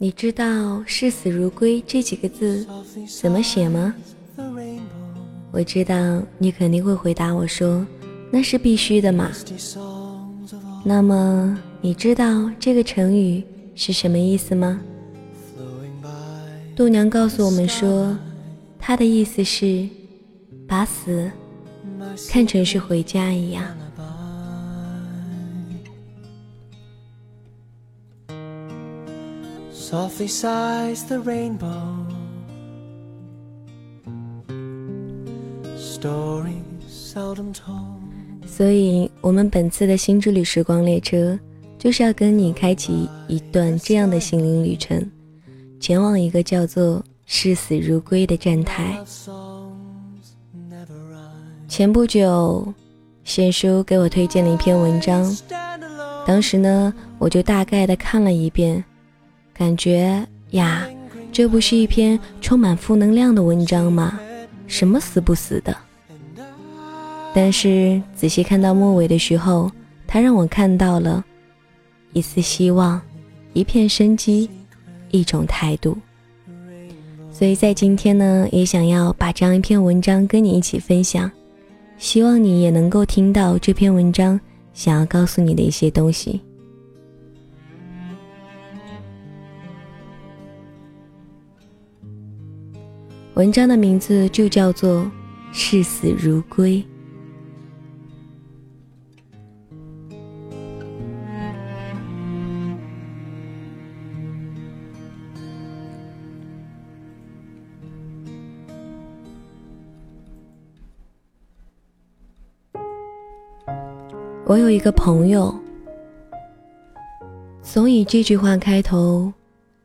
你知道“视死如归”这几个字怎么写吗？我知道你肯定会回答我说：“那是必须的嘛。”那么你知道这个成语是什么意思吗？度娘告诉我们说，它的意思是把死看成是回家一样。Softly sighs the rainbow. Story seldom told. 所以我们本次的新之旅时光列车就是要跟你开启一段这样的心灵旅程前往一个叫做视死如归的站台。前不久贤叔给我推荐了一篇文章当时呢我就大概的看了一遍感觉呀，这不是一篇充满负能量的文章吗？什么死不死的？但是仔细看到末尾的时候，他让我看到了一丝希望，一片生机，一种态度。所以在今天呢，也想要把这样一篇文章跟你一起分享，希望你也能够听到这篇文章想要告诉你的一些东西。文章的名字就叫做《视死如归》。我有一个朋友，总以这句话开头，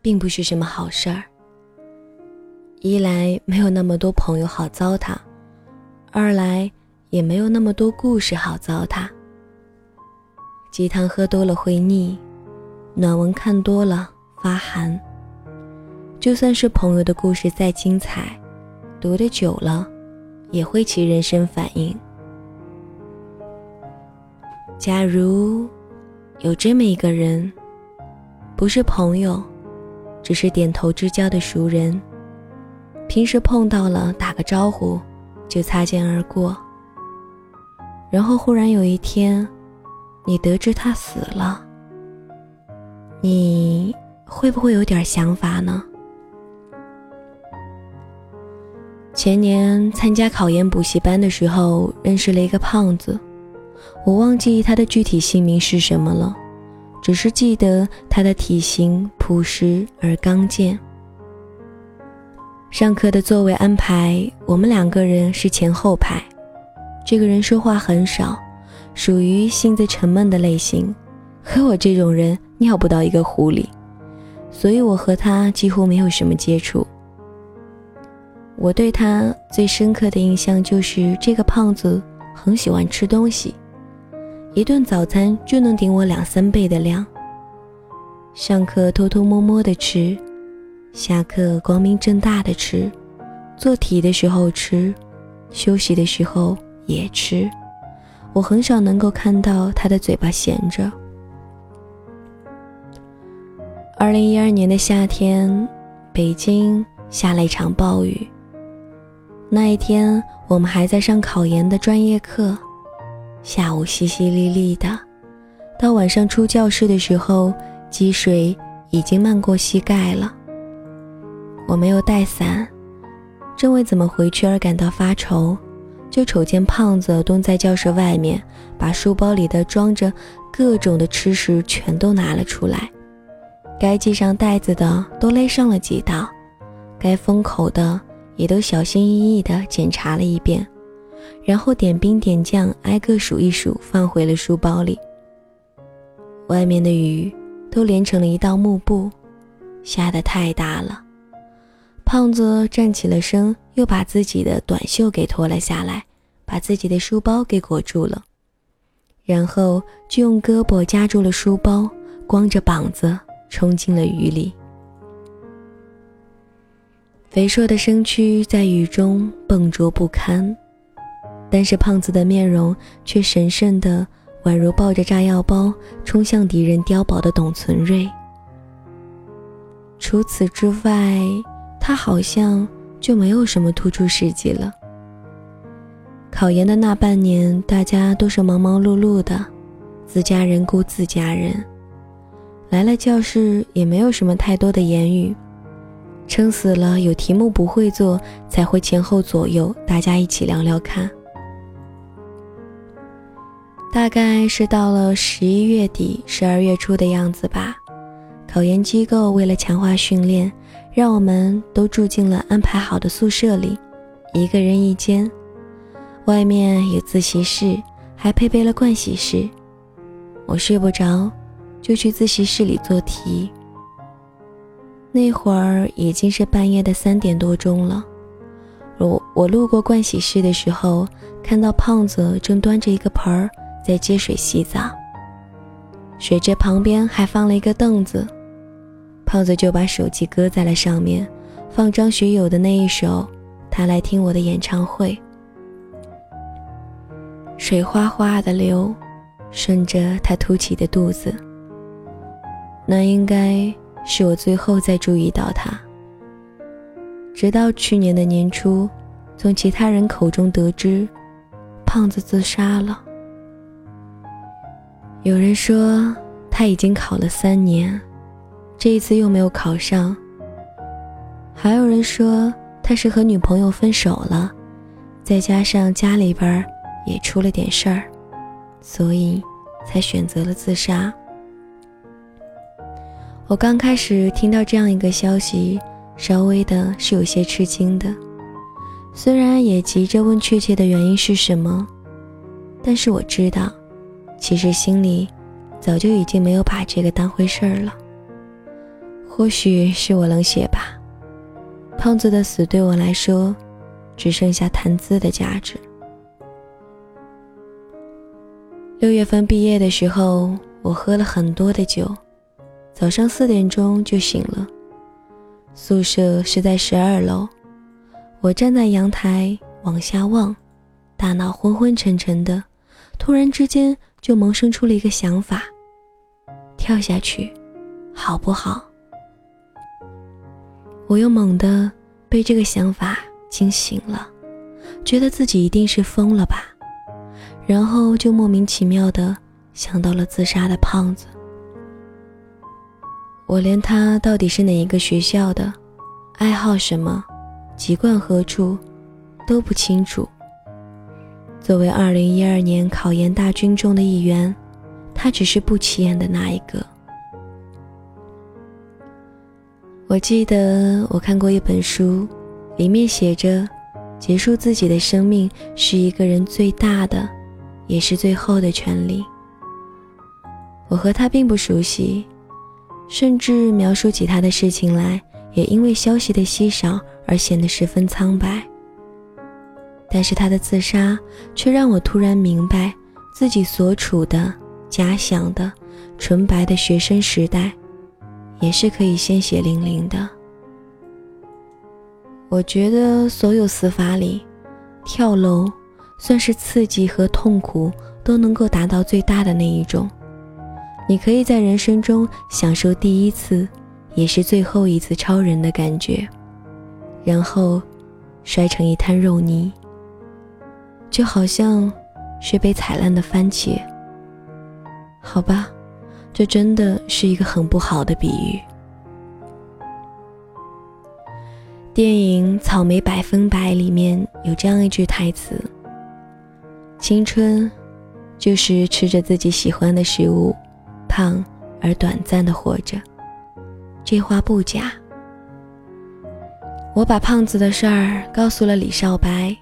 并不是什么好事儿。一来没有那么多朋友好糟蹋，二来也没有那么多故事好糟蹋。鸡汤喝多了会腻，暖文看多了发寒。就算是朋友的故事再精彩，读得久了也会起人生反应。假如有这么一个人，不是朋友，只是点头之交的熟人。平时碰到了打个招呼，就擦肩而过。然后忽然有一天，你得知他死了，你会不会有点想法呢？前年参加考研补习班的时候，认识了一个胖子，我忘记他的具体姓名是什么了，只是记得他的体型朴实而刚健。上课的座位安排，我们两个人是前后排。这个人说话很少，属于性子沉闷的类型，和我这种人尿不到一个壶里，所以我和他几乎没有什么接触。我对他最深刻的印象就是这个胖子很喜欢吃东西，一顿早餐就能顶我两三倍的量。上课偷偷摸摸的吃。下课光明正大的吃，做题的时候吃，休息的时候也吃。我很少能够看到他的嘴巴闲着。二零一二年的夏天，北京下了一场暴雨。那一天，我们还在上考研的专业课，下午淅淅沥沥的，到晚上出教室的时候，积水已经漫过膝盖了。我没有带伞，正为怎么回去而感到发愁，就瞅见胖子蹲在教室外面，把书包里的装着各种的吃食全都拿了出来，该系上带子的都勒上了几道，该封口的也都小心翼翼地检查了一遍，然后点兵点将，挨个数一数，放回了书包里。外面的雨都连成了一道幕布，下得太大了。胖子站起了身，又把自己的短袖给脱了下来，把自己的书包给裹住了，然后就用胳膊夹住了书包，光着膀子冲进了雨里。肥硕的身躯在雨中笨拙不堪，但是胖子的面容却神圣的，宛如抱着炸药包冲向敌人碉堡的董存瑞。除此之外，他好像就没有什么突出事迹了。考研的那半年，大家都是忙忙碌碌的，自家人顾自家人。来了教室也没有什么太多的言语，撑死了有题目不会做才会前后左右大家一起聊聊看。大概是到了十一月底、十二月初的样子吧。考研机构为了强化训练，让我们都住进了安排好的宿舍里，一个人一间，外面有自习室，还配备了盥洗室。我睡不着。就去自习室里做题。那会儿已经是半夜的三点多钟了。我我路过盥洗室的时候，看到胖子正端着一个盆儿在接水洗澡，水池旁边还放了一个凳子。胖子就把手机搁在了上面，放张学友的那一首，他来听我的演唱会。水哗哗的流，顺着他凸起的肚子。那应该是我最后再注意到他。直到去年的年初，从其他人口中得知，胖子自杀了。有人说他已经考了三年，这一次又没有考上。还有人说他是和女朋友分手了，再加上家里边也出了点事儿，所以才选择了自杀。我刚开始听到这样一个消息，稍微的是有些吃惊的，虽然也急着问确切的原因是什么，但是我知道，其实心里早就已经没有把这个当回事儿了。或许是我冷血吧，胖子的死对我来说，只剩下谈资的价值。六月份毕业的时候，我喝了很多的酒。早上四点钟就醒了，宿舍是在十二楼。我站在阳台往下望，大脑昏昏沉沉的，突然之间就萌生出了一个想法：跳下去，好不好？我又猛地被这个想法惊醒了，觉得自己一定是疯了吧，然后就莫名其妙的想到了自杀的胖子。我连他到底是哪一个学校的，爱好什么，籍贯何处，都不清楚。作为2012年考研大军中的一员，他只是不起眼的那一个。我记得我看过一本书，里面写着，结束自己的生命是一个人最大的，也是最后的权利。我和他并不熟悉。甚至描述起他的事情来，也因为消息的稀少而显得十分苍白。但是他的自杀却让我突然明白，自己所处的假想的纯白的学生时代，也是可以鲜血淋淋的。我觉得所有死法里，跳楼算是刺激和痛苦都能够达到最大的那一种。你可以在人生中享受第一次，也是最后一次超人的感觉，然后摔成一滩肉泥，就好像是被踩烂的番茄。好吧，这真的是一个很不好的比喻。电影《草莓百分百》里面有这样一句台词：“青春，就是吃着自己喜欢的食物。”胖而短暂的活着，这话不假。我把胖子的事儿告诉了李少白，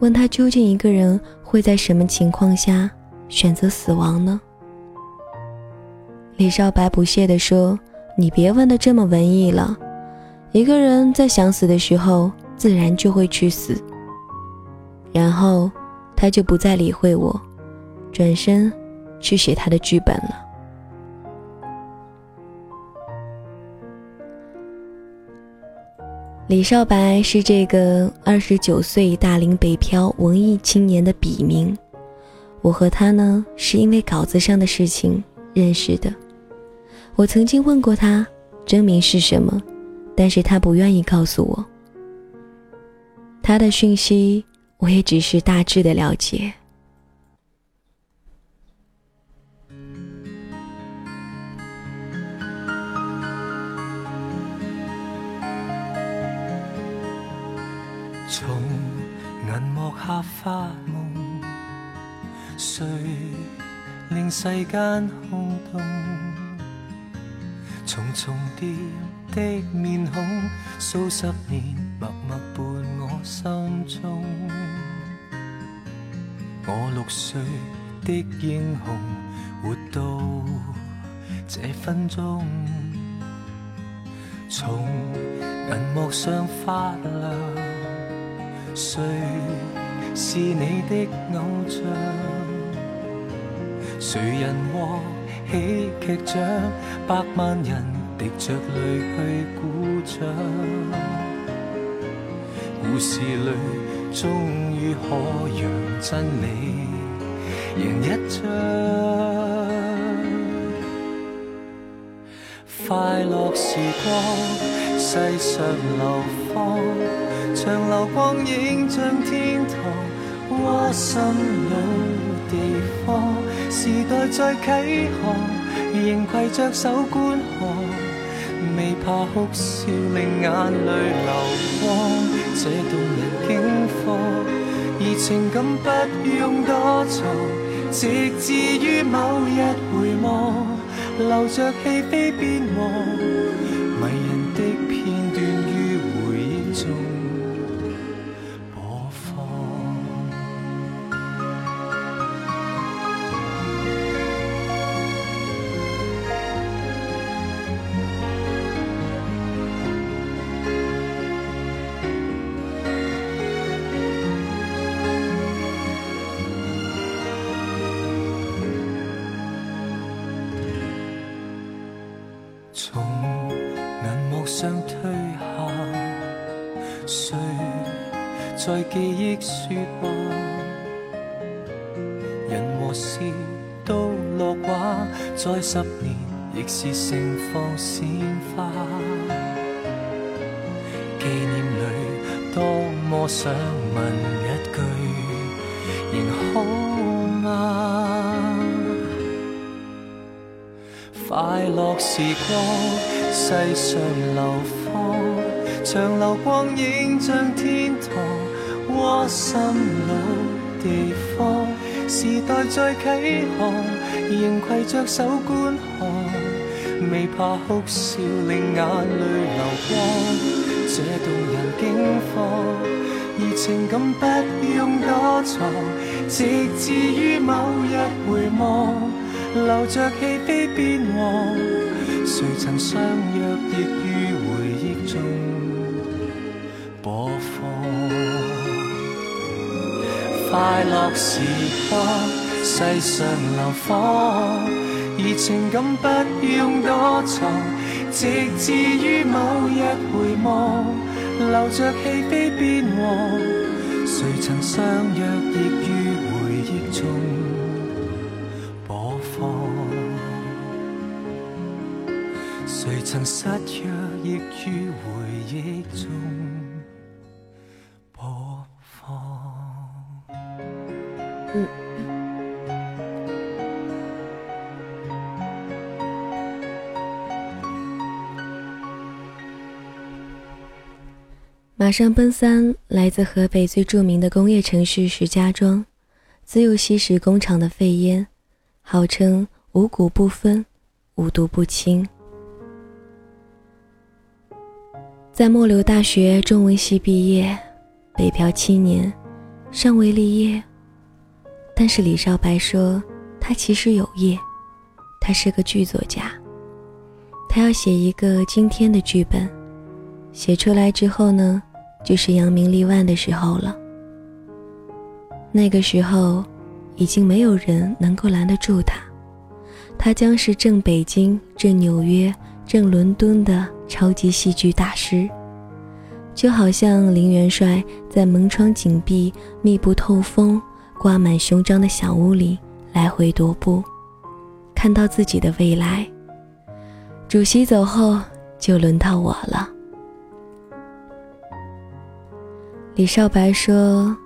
问他究竟一个人会在什么情况下选择死亡呢？李少白不屑地说：“你别问的这么文艺了，一个人在想死的时候，自然就会去死。”然后他就不再理会我，转身去写他的剧本了。李少白是这个二十九岁大龄北漂文艺青年的笔名。我和他呢，是因为稿子上的事情认识的。我曾经问过他，真名是什么，但是他不愿意告诉我。他的讯息，我也只是大致的了解。从银幕下发梦，谁令世间空洞？重重叠的面孔，数十年默默伴我心中。我六岁的英雄，活到这分钟，从银幕上发亮。谁是你的偶像？谁人获喜剧奖？百万人滴着泪去鼓掌。故事里终于可让真理赢一仗。快乐时光，世上流芳。长流光影像天堂，窝心里地方。时代再启航，仍携着手观看，未怕哭笑令眼泪流光。这动人景况，而情感不用躲藏，直至于某日回望，流着戏非变忘，在记忆说话？人和事都落画，再十年亦是盛放鲜花。纪念里多么想问一句，仍好吗？快乐时光，世上流芳，长流光影像天堂，窝心老地方。时代在启航，仍携着手观看，未怕哭笑令眼泪流光。这动人境况，而情感不用躲藏，直至于某日回望。留着戏非变黄，谁曾相约亦快乐时光，世上流芳，而情感不用躲藏，直至于某日回望，留着戏非变黄，谁曾相约亦于回忆中播放。谁曾失约，亦于回忆中嗯。马上奔三来自河北最著名的工业城市石家庄，自幼吸食工厂的废烟，号称五谷不分，五毒不侵。在末流大学中文系毕业，北漂七年，尚未立业。但是李少白说，他其实有业，他是个剧作家。他要写一个惊天的剧本，写出来之后呢，就是扬名立万的时候了。那个时候，已经没有人能够拦得住他，他将是正北京、正纽约。正伦敦的超级戏剧大师，就好像林元帅在门窗紧闭、密不透风、挂满胸章的小屋里来回踱步，看到自己的未来。主席走后，就轮到我了。李少白说：“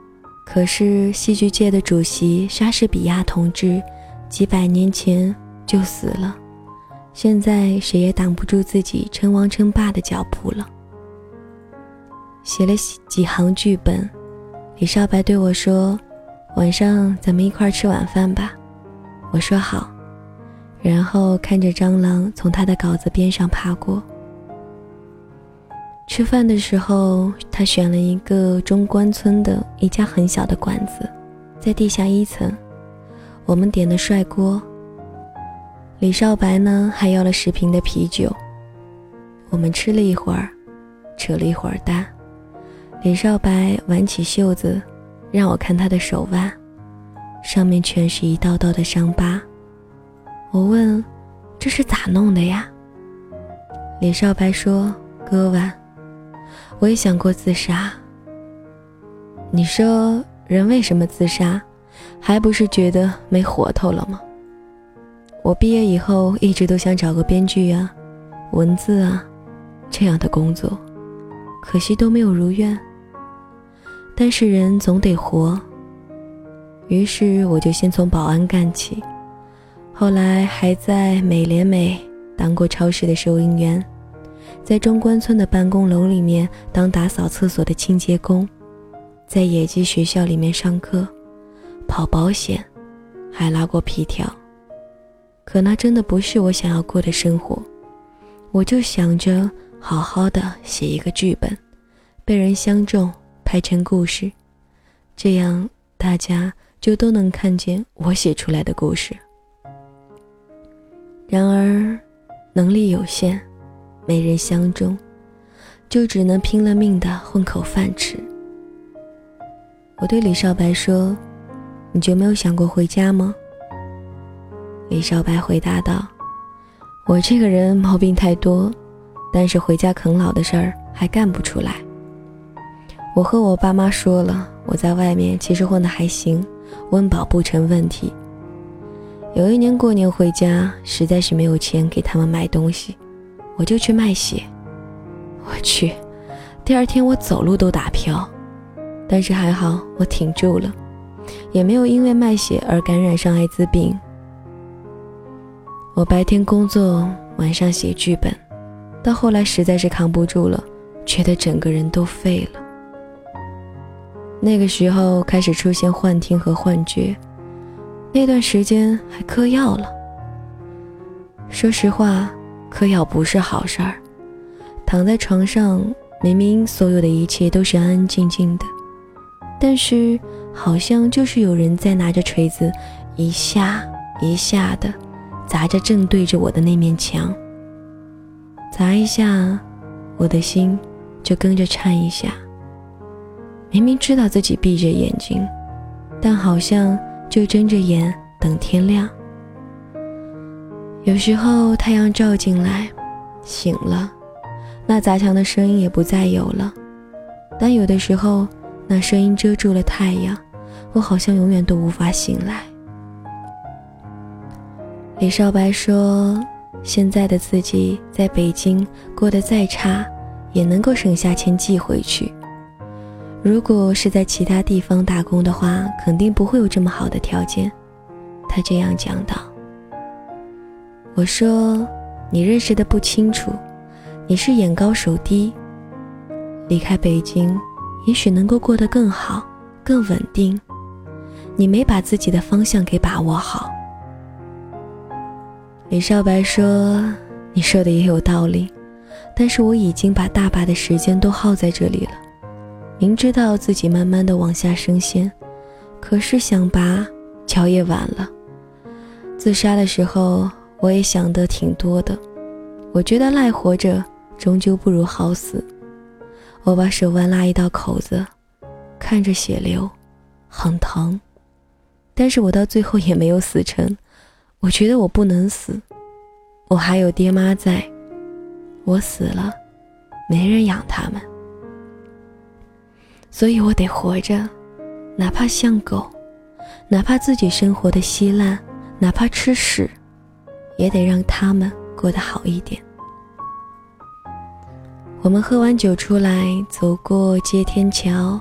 可是戏剧界的主席莎士比亚同志，几百年前就死了，现在谁也挡不住自己称王称霸的脚步了。”写了几行剧本，李少白对我说：“晚上咱们一块儿吃晚饭吧。”我说好，然后看着蟑螂从他的稿子边上爬过。吃饭的时候，他选了一个中关村的一家很小的馆子，在地下一层。我们点的涮锅。李少白呢，还要了十瓶的啤酒。我们吃了一会儿，扯了一会儿蛋。李少白挽起袖子，让我看他的手腕。上面全是一道道的伤疤，我问：“这是咋弄的呀？”李少白说：“割腕。”我也想过自杀。你说人为什么自杀，还不是觉得没活头了吗？我毕业以后一直都想找个编剧啊、文字啊这样的工作，可惜都没有如愿。但是人总得活。于是我就先从保安干起，后来还在美廉美当过超市的收银员，在中关村的办公楼里面当打扫厕所的清洁工，在野鸡学校里面上课，跑保险，还拉过皮条。可那真的不是我想要过的生活，我就想着好好的写一个剧本，被人相中，拍成故事，这样大家。就都能看见我写出来的故事。然而，能力有限，没人相中，就只能拼了命的混口饭吃。我对李少白说：“你就没有想过回家吗？”李少白回答道：“我这个人毛病太多，但是回家啃老的事儿还干不出来。我和我爸妈说了，我在外面其实混得还行。”温饱不成问题。有一年过年回家，实在是没有钱给他们买东西，我就去卖血。我去，第二天我走路都打飘，但是还好我挺住了，也没有因为卖血而感染上艾滋病。我白天工作，晚上写剧本，到后来实在是扛不住了，觉得整个人都废了。那个时候开始出现幻听和幻觉，那段时间还嗑药了。说实话，嗑药不是好事儿。躺在床上，明明所有的一切都是安安静静的，但是好像就是有人在拿着锤子，一下一下的砸着正对着我的那面墙。砸一下，我的心就跟着颤一下。明明知道自己闭着眼睛，但好像就睁着眼等天亮。有时候太阳照进来，醒了，那砸墙的声音也不再有了。但有的时候，那声音遮住了太阳，我好像永远都无法醒来。李少白说：“现在的自己在北京过得再差，也能够省下钱寄回去。”如果是在其他地方打工的话，肯定不会有这么好的条件。他这样讲道。我说：“你认识的不清楚，你是眼高手低。离开北京，也许能够过得更好、更稳定。你没把自己的方向给把握好。”李少白说：“你说的也有道理，但是我已经把大把的时间都耗在这里了。”明知道自己慢慢的往下升仙，可是想拔脚也晚了。自杀的时候，我也想的挺多的。我觉得赖活着终究不如好死。我把手腕拉一道口子，看着血流，很疼。但是我到最后也没有死成。我觉得我不能死，我还有爹妈在。我死了，没人养他们。所以我得活着，哪怕像狗，哪怕自己生活的稀烂，哪怕吃屎，也得让他们过得好一点。我们喝完酒出来，走过接天桥。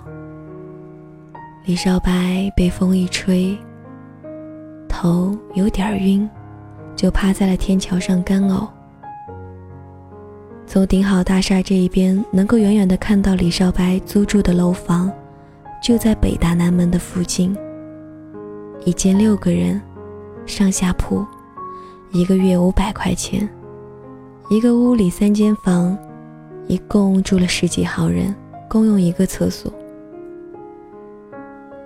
李少白被风一吹，头有点晕，就趴在了天桥上干呕。从顶好大厦这一边，能够远远的看到李少白租住的楼房，就在北大南门的附近。一间六个人，上下铺，一个月五百块钱，一个屋里三间房，一共住了十几号人，共用一个厕所。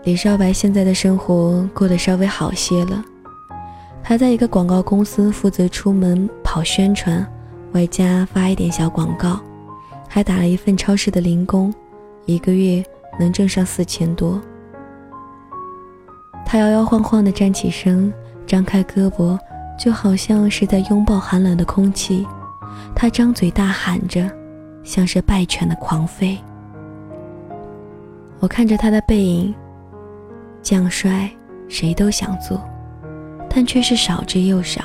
李少白现在的生活过得稍微好些了，他在一个广告公司负责出门跑宣传。外加发一点小广告，还打了一份超市的零工，一个月能挣上四千多。他摇摇晃晃地站起身，张开胳膊，就好像是在拥抱寒冷的空气。他张嘴大喊着，像是败犬的狂吠。我看着他的背影，将帅谁都想做，但却是少之又少。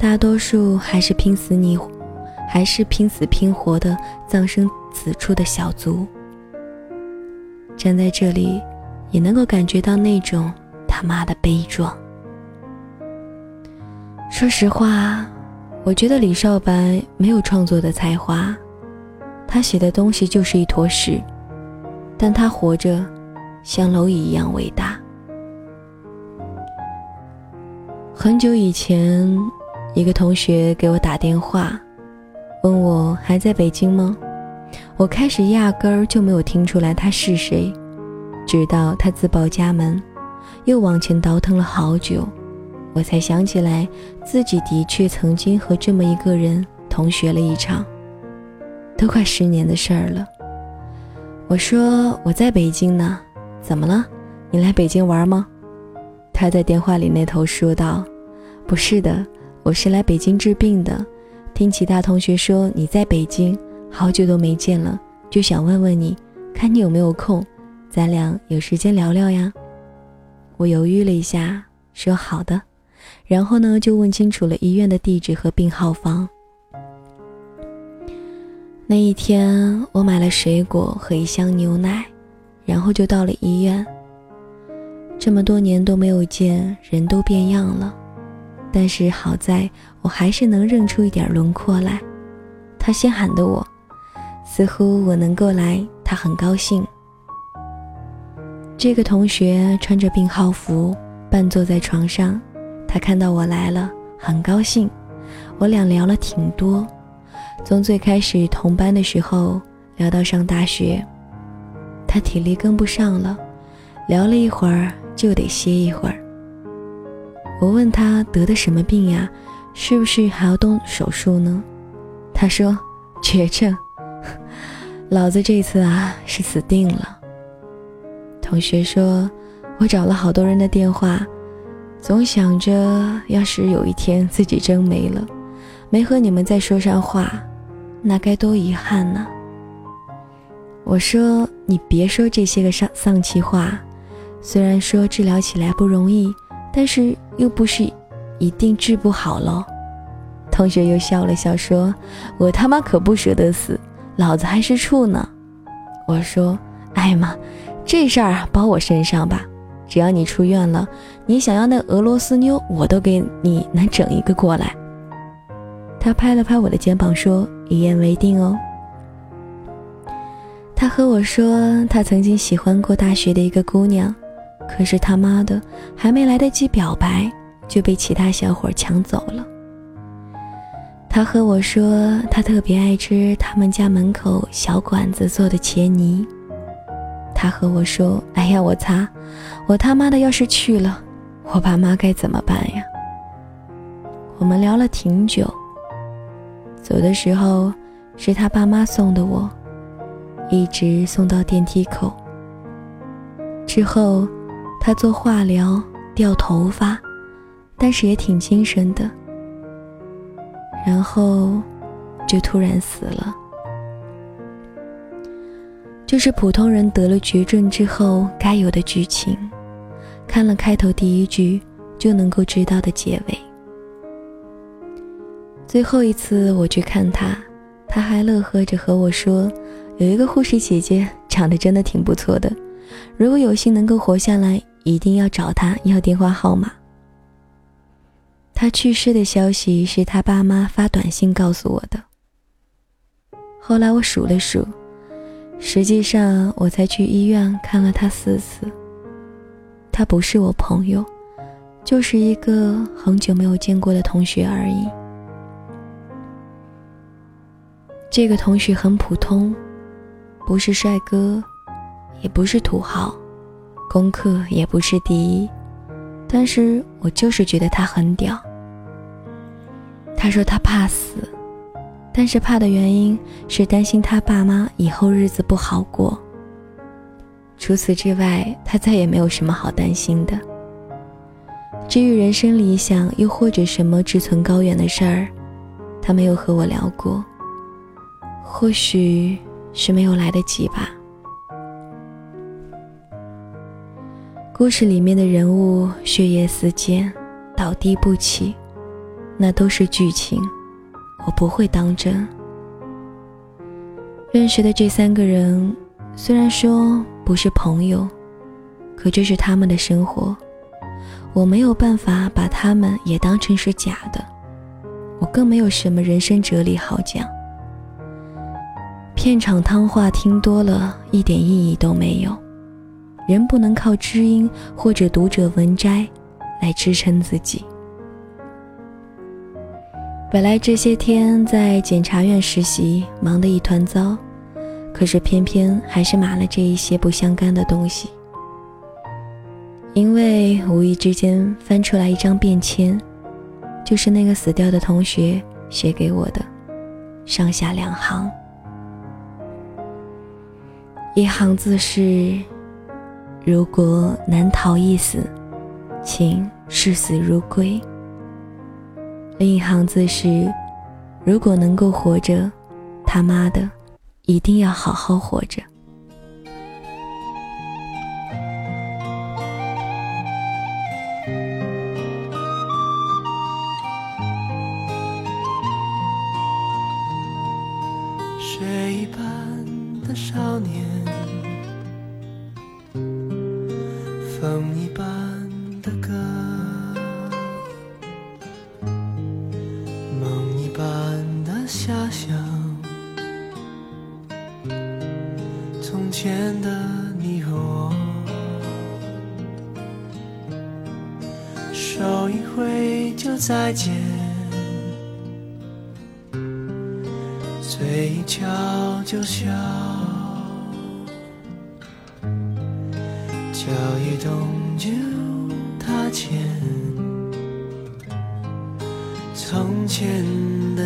大多数还是拼死你，还是拼死拼活的葬身此处的小卒。站在这里，也能够感觉到那种他妈的悲壮。说实话，我觉得李少白没有创作的才华，他写的东西就是一坨屎，但他活着，像蝼蚁一样伟大。很久以前。一个同学给我打电话，问我还在北京吗？我开始压根儿就没有听出来他是谁，直到他自报家门，又往前倒腾了好久，我才想起来自己的确曾经和这么一个人同学了一场，都快十年的事儿了。我说我在北京呢，怎么了？你来北京玩吗？他在电话里那头说道：“不是的。”我是来北京治病的，听其他同学说你在北京，好久都没见了，就想问问你，看你有没有空，咱俩有时间聊聊呀。我犹豫了一下，说好的，然后呢就问清楚了医院的地址和病号房。那一天我买了水果和一箱牛奶，然后就到了医院。这么多年都没有见，人都变样了。但是好在我还是能认出一点轮廓来。他先喊的我，似乎我能够来，他很高兴。这个同学穿着病号服，半坐在床上。他看到我来了，很高兴。我俩聊了挺多，从最开始同班的时候聊到上大学。他体力跟不上了，聊了一会儿就得歇一会儿。我问他得的什么病呀？是不是还要动手术呢？他说绝症，老子这次啊是死定了。同学说，我找了好多人的电话，总想着要是有一天自己真没了，没和你们再说上话，那该多遗憾呢。我说你别说这些个丧丧气话，虽然说治疗起来不容易。但是又不是一定治不好喽。同学又笑了笑说：“我他妈可不舍得死，老子还是处呢。”我说：“哎妈，这事儿包我身上吧，只要你出院了，你想要那俄罗斯妞，我都给你能整一个过来。”他拍了拍我的肩膀说：“一言为定哦。”他和我说，他曾经喜欢过大学的一个姑娘。可是他妈的，还没来得及表白，就被其他小伙抢走了。他和我说，他特别爱吃他们家门口小馆子做的茄泥。他和我说：“哎呀，我擦，我他妈的要是去了，我爸妈该怎么办呀？”我们聊了挺久。走的时候，是他爸妈送的我，一直送到电梯口。之后。他做化疗掉头发，但是也挺精神的。然后，就突然死了。就是普通人得了绝症之后该有的剧情，看了开头第一句就能够知道的结尾。最后一次我去看他，他还乐呵着和我说，有一个护士姐姐长得真的挺不错的，如果有幸能够活下来，一定要找他要电话号码。他去世的消息是他爸妈发短信告诉我的。后来我数了数，实际上我才去医院看了他四次。他不是我朋友，就是一个很久没有见过的同学而已。这个同学很普通，不是帅哥，也不是土豪，功课也不是第一，但是我就是觉得他很屌。他说他怕死，但是怕的原因是担心他爸妈以后日子不好过。除此之外，他再也没有什么好担心的。至于人生理想，又或者什么志存高远的事儿，他没有和我聊过。或许是没有来得及吧。故事里面的人物血液四溅，倒地不起。那都是剧情，我不会当真。认识的这三个人，虽然说不是朋友，可这是他们的生活，我没有办法把他们也当成是假的。我更没有什么人生哲理好讲，片场汤话听多了，一点意义都没有。人不能靠知音或者读者文摘来支撑自己。本来这些天在检察院实习，忙得一团糟，可是偏偏还是码了这一些不相干的东西。因为无意之间翻出来一张便签，就是那个死掉的同学写给我的，上下两行，一行字是：“如果难逃一死，请视死如归。”另一行字是：“如果能够活着，他妈的，一定要好好活着。”风一般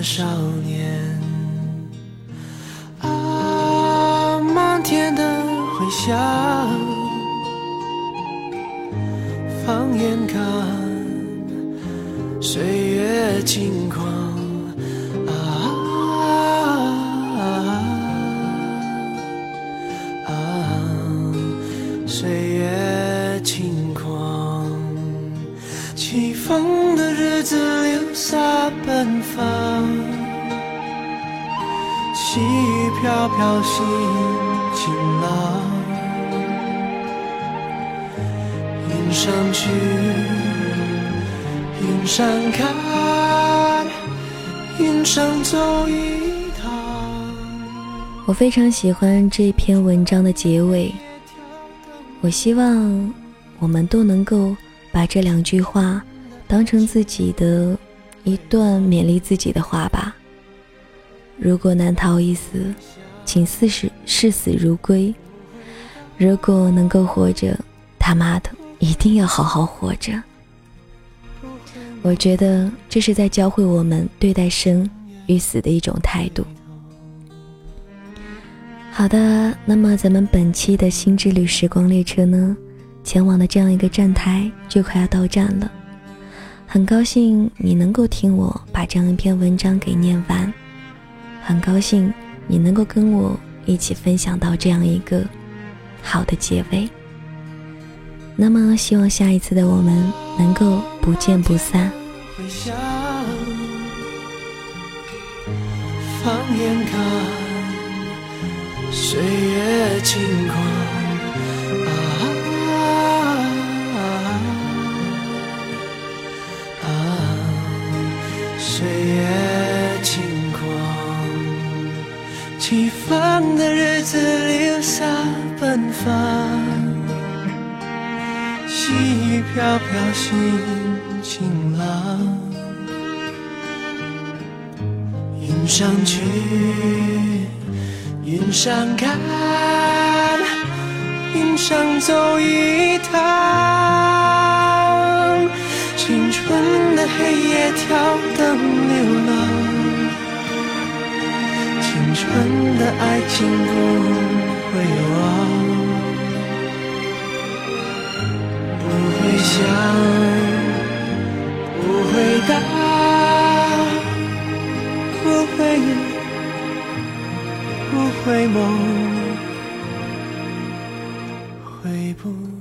少年。天的回响，放眼看，岁月轻狂啊啊！岁月轻狂，起风的日子留下奔放，细雨飘飘心。晴朗，云上去，云上看，云上走一趟。我非常喜欢这篇文章的结尾。我希望我们都能够把这两句话当成自己的一段勉励自己的话吧。如果难逃一死。请视死视死如归。如果能够活着，他妈的一定要好好活着。我觉得这是在教会我们对待生与死的一种态度。好的，那么咱们本期的新之旅时光列车呢，前往的这样一个站台就快要到站了。很高兴你能够听我把这样一篇文章给念完，很高兴。你能够跟我一起分享到这样一个好的结尾，那么希望下一次的我们能够不见不散。放眼看，岁月轻狂。起风的日子留下奔放，细雨飘飘，心晴朗。云上去，云上看，云上走一趟。青春的黑夜挑灯青春的爱情不会忘，不会想，不会答。回忆不回眸，回不。